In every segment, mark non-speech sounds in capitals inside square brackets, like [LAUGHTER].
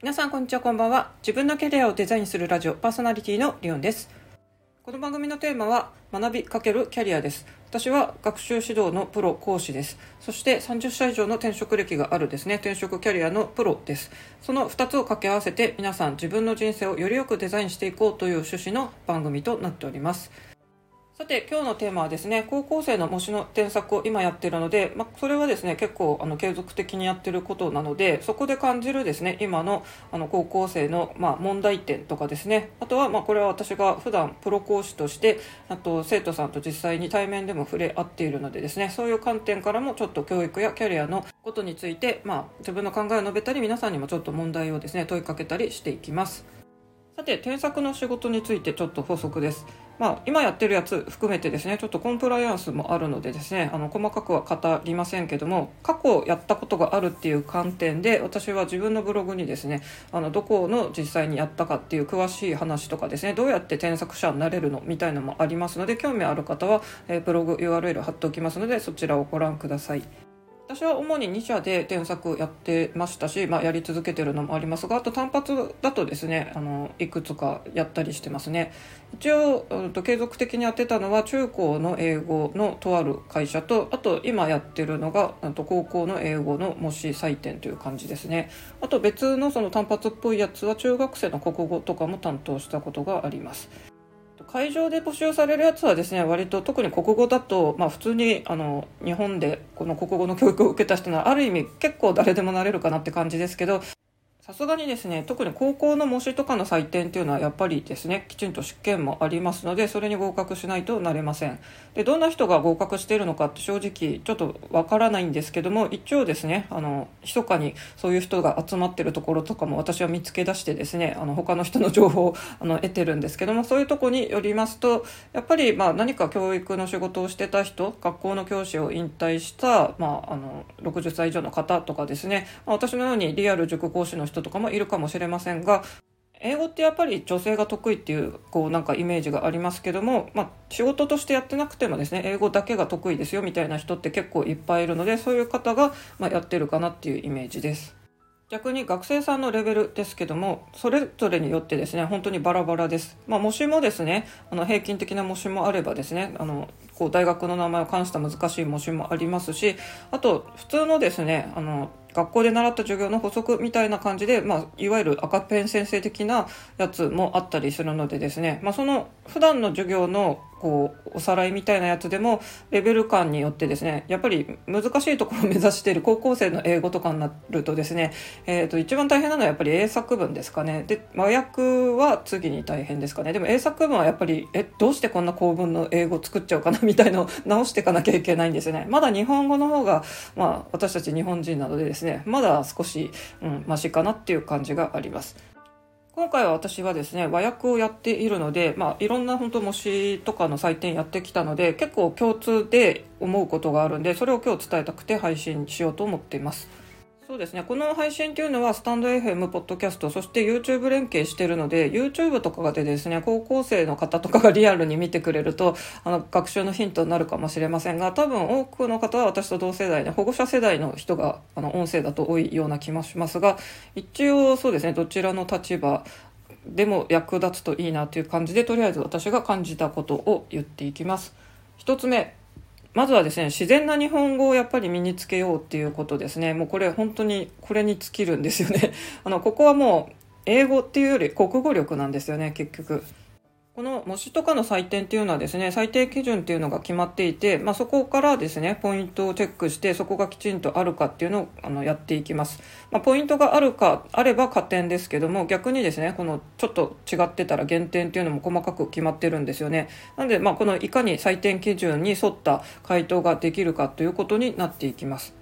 皆さんこんにちはこんばんは。自分のキャリアをデザインするラジオパーソナリティのリオンです。この番組のテーマは学びかけるキャリアです。私は学習指導のプロ講師です。そして30社以上の転職歴があるですね。転職キャリアのプロです。その2つを掛け合わせて皆さん自分の人生をよりよくデザインしていこうという趣旨の番組となっております。さて今日のテーマはですね高校生の模試の添削を今やってるので、まあ、それはですね結構あの継続的にやってることなのでそこで感じるですね今のあの高校生の、まあ、問題点とかですねあとはまあこれは私が普段プロ講師としてあと生徒さんと実際に対面でも触れ合っているのでですねそういう観点からもちょっと教育やキャリアのことについて、まあ、自分の考えを述べたり皆さんにもちょっと問題をですね問いかけたりしていきます。さて添削の仕事についてちょっと補足です。まあ、今やってるやつ含めてですねちょっとコンプライアンスもあるのでですねあの細かくは語りませんけども過去やったことがあるっていう観点で私は自分のブログにですねあのどこの実際にやったかっていう詳しい話とかですねどうやって添削者になれるのみたいなのもありますので興味ある方は、え、ブログ URL 貼っておきますのでそちらをご覧ください。私は主に2社で添削やってましたし、まあ、やり続けてるのもありますがあと単発だとですねあのいくつかやったりしてますね。一応と継続的にやってたのは中高の英語のとある会社とあと今やってるのがと高校の英語の模試採点という感じですね。あと別のその単発っぽいやつは中学生の国語とかも担当したことがあります。会場で募集されるやつはですね割と特に国語だと、まあ、普通にあの日本でこの国語の教育を受けた人ならある意味結構誰でもなれるかなって感じですけどさすがにですね特に高校の模試とかの採点っていうのはやっぱりですねきちんと試験もありますのでそれに合格しないとなれません。でどんな人が合格しているのかって正直ちょっとわからないんですけども一応ですねあの密かにそういう人が集まってるところとかも私は見つけ出してですねあの他の人の情報をあの得てるんですけどもそういうとこによりますとやっぱりまあ何か教育の仕事をしてた人学校の教師を引退した、まあ、あの60歳以上の方とかですね、ま、私のようにリアル塾講師の人とかもいるかもしれませんが英語ってやっぱり女性が得意っていうこうなんかイメージがありますけども、まあ、仕事としてやってなくてもですね英語だけが得意ですよみたいな人って結構いっぱいいるのでそういう方がまやってるかなっていうイメージです。逆に学生さんのレベルですけどもそれぞれによってですね本当にバラバラです。まあ、模試もですねあの平均的な模試もあればですねあのこう大学の名前を冠した難しい模試もありますしあと普通のですねあの学校で習った授業の補足みたいな感じで、まあ、いわゆる赤ペン先生的なやつもあったりするのでですね、まあ、その普段の授業のこうおさらいみたいなやつでもレベル感によってですねやっぱり難しいところを目指している高校生の英語とかになるとですね、えー、と一番大変なのはやっぱり英作文ですかね。で和訳は次に大変ですかね。でも英作文はやっぱりえどうしてこんな構文の英語作っちゃうかなみたいのを [LAUGHS] 直していかなきゃいけないんですね。まだ日本語の方が、まあ、私たち日本人なのでですねまだ少し、うん、マシかなっていう感じがあります。今回は私はですね和訳をやっているので、まあ、いろんな本当模試とかの採点やってきたので結構共通で思うことがあるんでそれを今日伝えたくて配信しようと思っています。そうですねこの配信というのはスタンド FM ポッドキャストそして YouTube 連携してるので YouTube とかでですね高校生の方とかがリアルに見てくれるとあの学習のヒントになるかもしれませんが多分多くの方は私と同世代で保護者世代の人があの音声だと多いような気もしますが一応そうですねどちらの立場でも役立つといいなという感じでとりあえず私が感じたことを言っていきます。1つ目まずはですね自然な日本語をやっぱり身につけようっていうことですね。もうこれ本当にこれに尽きるんですよね。[LAUGHS] あのここはもう英語っていうより国語力なんですよね結局。この模試とかの採点っていうのはですね最低基準っていうのが決まっていて、まあ、そこからですねポイントをチェックしてそこがきちんとあるかっていうのをあのやっていきます、まあ、ポイントがあるかあれば加点ですけども逆にですねこのちょっと違ってたら減点っていうのも細かく決まってるんですよね。なのでまあこのいかに採点基準に沿った回答ができるかということになっていきます。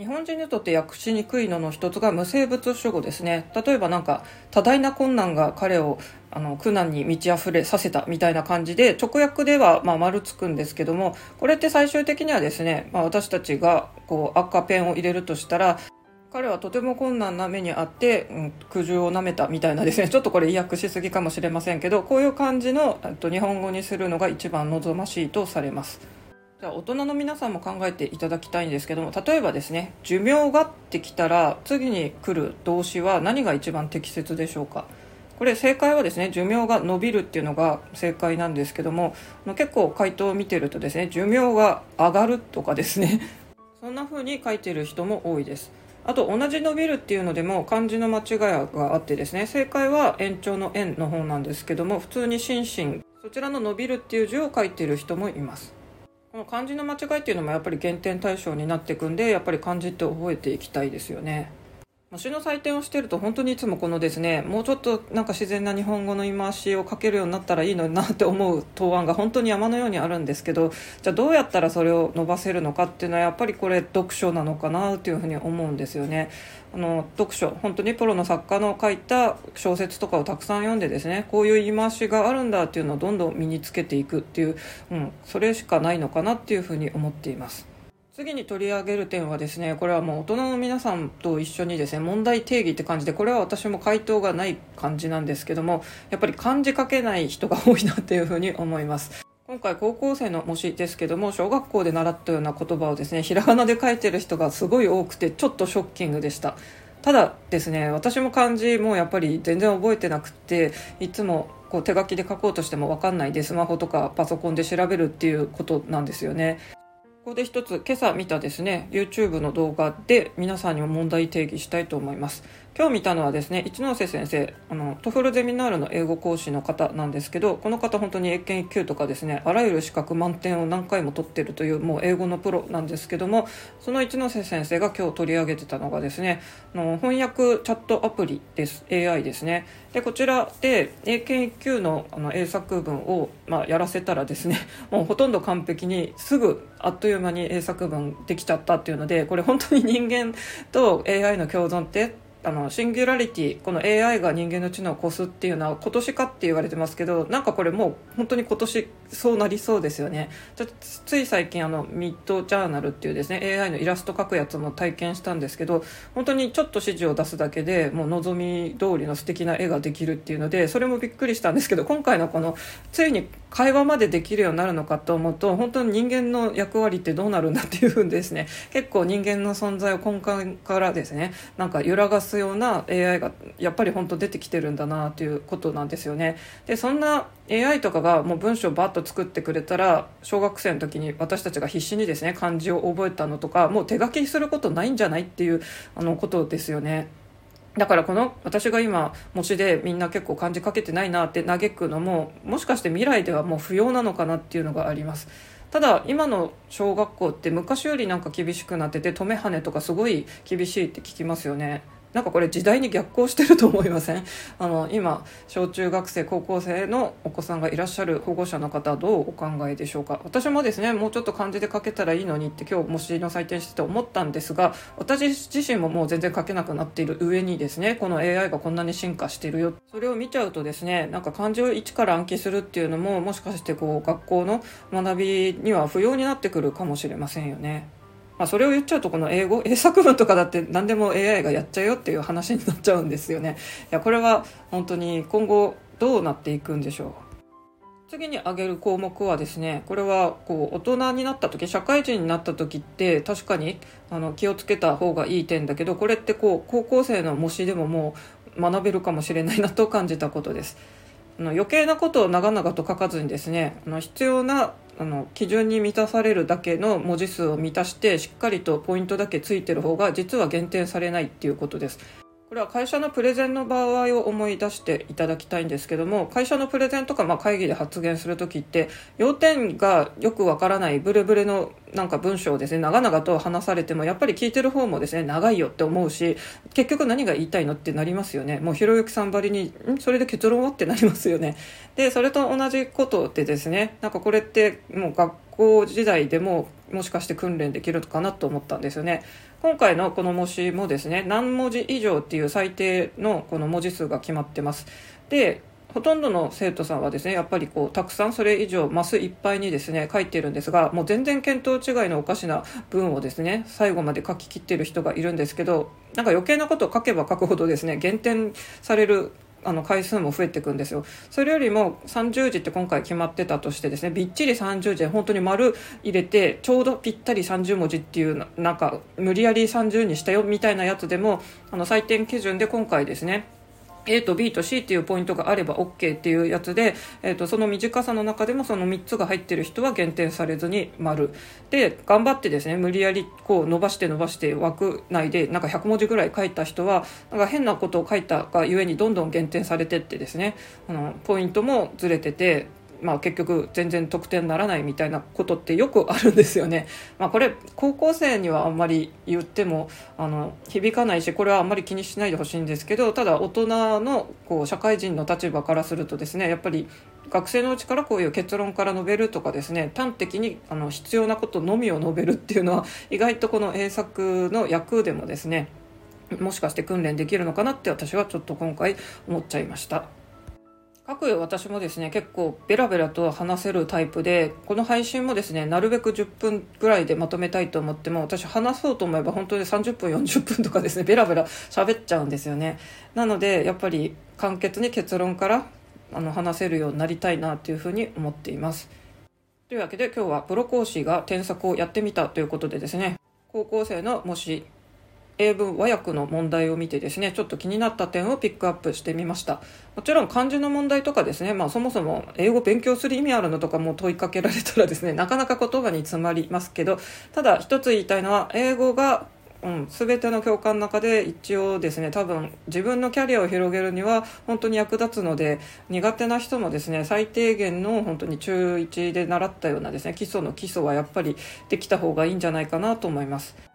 日本人にとって訳しにくいのの一つが無生物主語ですね例えばなんか多大な困難が彼をあの苦難に満ち溢れさせたみたいな感じで直訳ではまあ丸つくんですけどもこれって最終的にはですね、まあ、私たちがこう赤ペンを入れるとしたら彼はとても困難な目にあって、うん、苦渋をなめたみたいなですね [LAUGHS] ちょっとこれ意訳しすぎかもしれませんけどこういう感じのと日本語にするのが一番望ましいとされます。じゃあ大人の皆さんも考えていただきたいんですけども例えばですね寿命がってきたら次に来る動詞は何が一番適切でしょうか？これ正解はですね寿命が伸びるっていうのが正解なんですけども結構回答を見てるとですね寿命が上がるとかですね。[LAUGHS] そんな風に書いてる人も多いです。あと同じ伸びるっていうのでも漢字の間違いがあってですね正解は延長の円の方なんですけども普通に心身そちらの伸びるっていう字を書いてる人もいます。この漢字の間違いっていうのもやっぱり減点対象になっていくんでやっぱり漢字って覚えていきたいですよね。模試の採点をしてると本当にいつもこのですねもうちょっとなんか自然な日本語の言い回しを書けるようになったらいいのになって思う答案が本当に山のようにあるんですけどじゃあどうやったらそれを伸ばせるのかっていうのはやっぱりこれ読書なのかなっていうふうに思うんですよね。あの読書本当にプロの作家の書いた小説とかをたくさん読んでですねこういう言い回しがあるんだっていうのをどんどん身につけていくっていう、うん、それしかないのかなっていうふうに思っています。次に取り上げる点はですねこれはもう大人の皆さんと一緒にですね問題定義って感じでこれは私も回答がない感じなんですけどもやっぱり漢字書けない人が多いなっていうふうに思います。今回高校生の模試ですけども小学校で習ったような言葉をですねひらがなで書いてる人がすごい多くてちょっとショッキングでした。ただですね私も漢字もやっぱり全然覚えてなくていつもこう手書きで書こうとしても分かんないでスマホとかパソコンで調べるっていうことなんですよね。ここで一つ今朝見たですね YouTube の動画で皆さんにも問題定義したいと思います。今日見たのはですね一ノ瀬先生あのトフルゼミナールの英語講師の方なんですけどこの方本当に英検1級とかですねあらゆる資格満点を何回も取ってるというもう英語のプロなんですけどもその一ノ瀬先生が今日取り上げてたのがですねの翻訳チャットアプリです AI ですね。でこちらで英検1級のあの英作文を、まあ、やらせたらですね [LAUGHS] もうほとんど完璧にすぐあっという間に英作文できちゃったっていうのでこれ本当に人間と AI の共存ってあのシンギュラリティこの AI が人間の知能を越すっていうのは今年かって言われてますけどなんかこれもう本当に今年そうなりそうですよね。つい最近あのミッドジャーナルっていうですね AI のイラスト描くやつも体験したんですけど本当にちょっと指示を出すだけでもう望み通りの素敵な絵ができるっていうのでそれもびっくりしたんですけど今回のこのついに会話までできるようになるのかと思うと本当に人間の役割ってどうなるんだっていうふうにですね [LAUGHS] 結構人間の存在を根幹からですねなんか揺らがすような AI がやっぱり本当出てきてるんだなということなんですよね。でそんな AI とかがもう文章をバッと作ってくれたら小学生の時に私たちが必死にですね漢字を覚えたのとかもう手書きすることないんじゃないっていうあのことですよね。だからこの私が今模試でみんな結構感じかけてないなって嘆くのももしかして未来ではもう不要なのかなっていうのがあります。ただ今の小学校って昔よりなんか厳しくなってて止め跳ねとかすごい厳しいって聞きますよね。なんかこれ時代に逆行してると思いません？[LAUGHS] あの今小中学生高校生のお子さんがいらっしゃる保護者の方はどうお考えでしょうか？私もですねもうちょっと漢字で書けたらいいのにって今日模試の採点してて思ったんですが私自身ももう全然書けなくなっている上にですねこの AI がこんなに進化してるよ。それを見ちゃうとですねなんか漢字を一から暗記するっていうのももしかしてこう学校の学びには不要になってくるかもしれませんよね。まあ、それを言っちゃうとこの英語 [LAUGHS] 英作文とかだって何でも AI がやっちゃうよっていう話になっちゃうんですよねいやこれは本当に今後どうなっていくんでしょう次に挙げる項目はですねこれはこう大人になった時社会人になった時って確かにあの気をつけた方がいい点だけどこれってこう高校生の模試でももう学べるかもしれないなと感じたことです。あの余計なことを長々と書かずにですねあの必要なあの基準に満たされるだけの文字数を満たしてしっかりとポイントだけついてる方が実は減点されないっていうことです。これは会社のプレゼンの場合を思い出していただきたいんですけども会社のプレゼンとかまあ会議で発言する時って要点がよくわからないブレブレのなんか文章をですね長々と話されてもやっぱり聞いてる方もですね長いよって思うし結局何が言いたいのってなりますよね。もうひろゆきさんばりにん？それで結論はってなりますよね。でそれと同じことでですねなんかこれってもう学校時代でももしかして訓練できるかなと思ったんですよね。今回のこの模試もですね何文字以上っていう最低のこの文字数が決まってます。でほとんどの生徒さんはですねやっぱりこうたくさんそれ以上マスいっぱいにですね書いてるんですがもう全然見当違いのおかしな文をですね最後まで書ききってる人がいるんですけどなんか余計なことを書けば書くほどですね減点されるあの回数も増えていくんですよ。それよりも30時って今回決まってたとしてですねびっちり30時本当に丸入れてちょうどぴったり30文字っていうなんか無理やり30にしたよみたいなやつでもあの採点基準で今回ですね A と B と C っていうポイントがあれば OK っていうやつで、えー、とその短さの中でもその3つが入ってる人は減点されずに丸。で頑張ってですね無理やりこう伸ばして伸ばして枠内でなんか100文字ぐらい書いた人はなんか変なことを書いたがゆえにどんどん減点されてってですねあのポイントもずれててまあ、結局全然得点ならないみたいなことってよくあるんですよね。[LAUGHS] まあ、これ高校生にはあんまり言ってもあの響かないしこれはあんまり気にしないでほしいんですけどただ大人のこう社会人の立場からするとですねやっぱり学生のうちからこういう結論から述べるとかですね端的にあの必要なことのみを述べるっていうのは意外とこの英作の役でもですねもしかして訓練できるのかなって私はちょっと今回思っちゃいました。各私もですね結構ベラベラと話せるタイプでこの配信もですねなるべく10分ぐらいでまとめたいと思っても私話そうと思えば本当に30分40分とかですねベラベラ喋っちゃうんですよね。なのでやっぱり簡潔に結論からあの話せるようになりたいなというふうに思っています。というわけで今日はプロ講師が添削をやってみたということでですね高校生のもし英文和訳の問題を見てですねちょっと気になった点をピックアップしてみましたもちろん漢字の問題とかですね、まあ、そもそも英語勉強する意味あるのとかも問いかけられたらですねなかなか言葉に詰まりますけどただ一つ言いたいのは英語がうん、全ての教科の中で一応ですね多分自分のキャリアを広げるには本当に役立つので苦手な人もですね最低限の本当に中1で習ったようなですね基礎の基礎はやっぱりできた方がいいんじゃないかなと思います。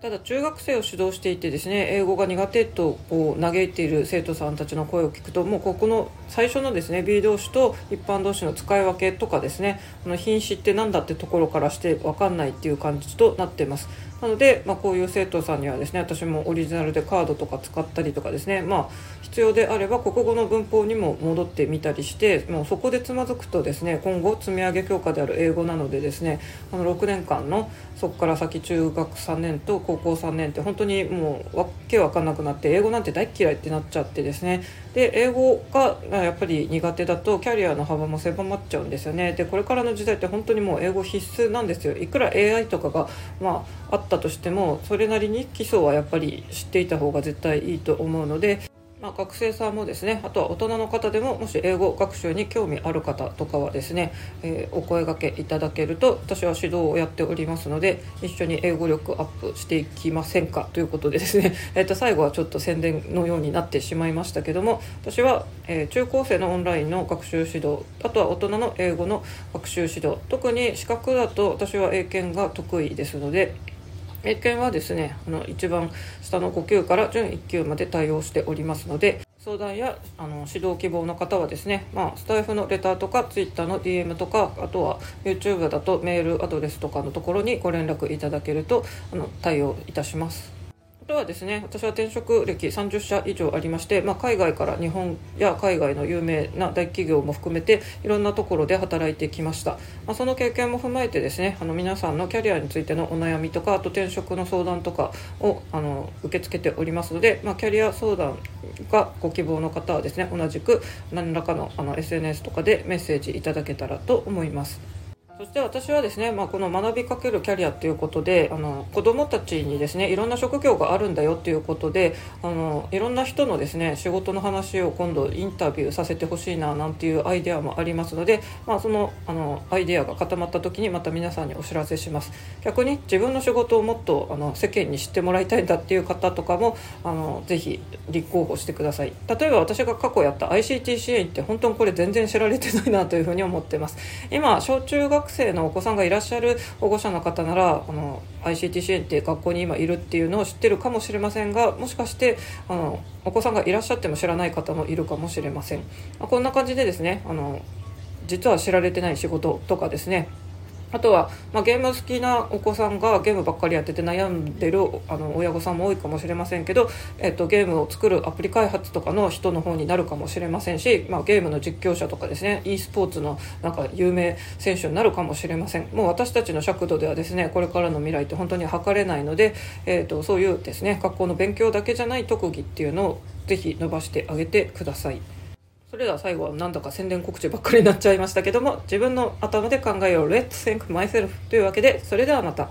ただ中学生を指導していてですね英語が苦手とこう嘆いている生徒さんたちの声を聞くともうここの最初のですね B 動詞と一般動詞の使い分けとかですねこの品詞って何だってところからして分かんないっていう感じとなっています。なので、まあ、こういう生徒さんにはですね私もオリジナルでカードとか使ったりとかですね、まあ、必要であれば国語の文法にも戻ってみたりしてもうそこでつまずくとですね今後積み上げ強化である英語なのでですねあの6年間のそこから先中学3年と高校3年って本当にもうけわかんなくなって英語なんて大嫌いってなっちゃってですね。で英語がやっぱり苦手だとキャリアの幅も狭まっちゃうんですよね。でこれからの時代って本当にもう英語必須なんですよ。いくら AI とかが、まあ、あったとしてもそれなりに基礎はやっぱり知っていた方が絶対いいと思うのでまあ、学生さんもですねあとは大人の方でももし英語学習に興味ある方とかはですね、えー、お声がけいただけると私は指導をやっておりますので一緒に英語力アップしていきませんかということでですね、[LAUGHS] えー、と最後はちょっと宣伝のようになってしまいましたけども私は、えー、中高生のオンラインの学習指導あとは大人の英語の学習指導特に資格だと私は英検が得意ですので英検はですねあの一番下の5級から準1級まで対応しておりますので相談やあの指導希望の方はですね、まあ、スタイフのレターとか Twitter の DM とかあとは YouTube だとメールアドレスとかのところにご連絡いただけるとあの対応いたします。とはですね私は転職歴30社以上ありまして、まあ、海外から日本や海外の有名な大企業も含めていろんなところで働いてきました、まあ、その経験も踏まえてですねあの皆さんのキャリアについてのお悩みとかあと転職の相談とかをあの受け付けておりますので、まあ、キャリア相談がご希望の方はですね同じく何らかのあの SNS とかでメッセージいただけたらと思います。そして私はですね、まあ、この学びかけるキャリアっていうことであの子どもたちにですねいろんな職業があるんだよっていうことであのいろんな人のですね仕事の話を今度インタビューさせてほしいななんていうアイデアもありますので、まあ、そのあのアイデアが固まった時にまた皆さんにお知らせします。逆に自分の仕事をもっとあの世間に知ってもらいたいんだっていう方とかもあのぜひ立候補してください。例えば私が過去やった ICT 支援って本当にこれ全然知られてないなというふうに思ってます。今小中学学生のお子さんがいらっしゃる保護者の方ならこの ICT 支援って学校に今いるっていうのを知ってるかもしれませんがもしかしてあのお子さんがいらっしゃっても知らない方もいるかもしれません、ま、こんな感じでですねあの実は知られてない仕事とかですねあとは、まあ、ゲーム好きなお子さんがゲームばっかりやってて悩んでるあの親御さんも多いかもしれませんけど、えっと、ゲームを作るアプリ開発とかの人の方になるかもしれませんし、まあ、ゲームの実況者とかですね e スポーツのなんか有名選手になるかもしれませんもう私たちの尺度ではですねこれからの未来って本当に測れないので、えっと、そういうですね学校の勉強だけじゃない特技っていうのをぜひ伸ばしてあげてください。それでは最後は何だか宣伝告知ばっかりになっちゃいましたけども自分の頭で考えよう Let's think myself というわけでそれではまた。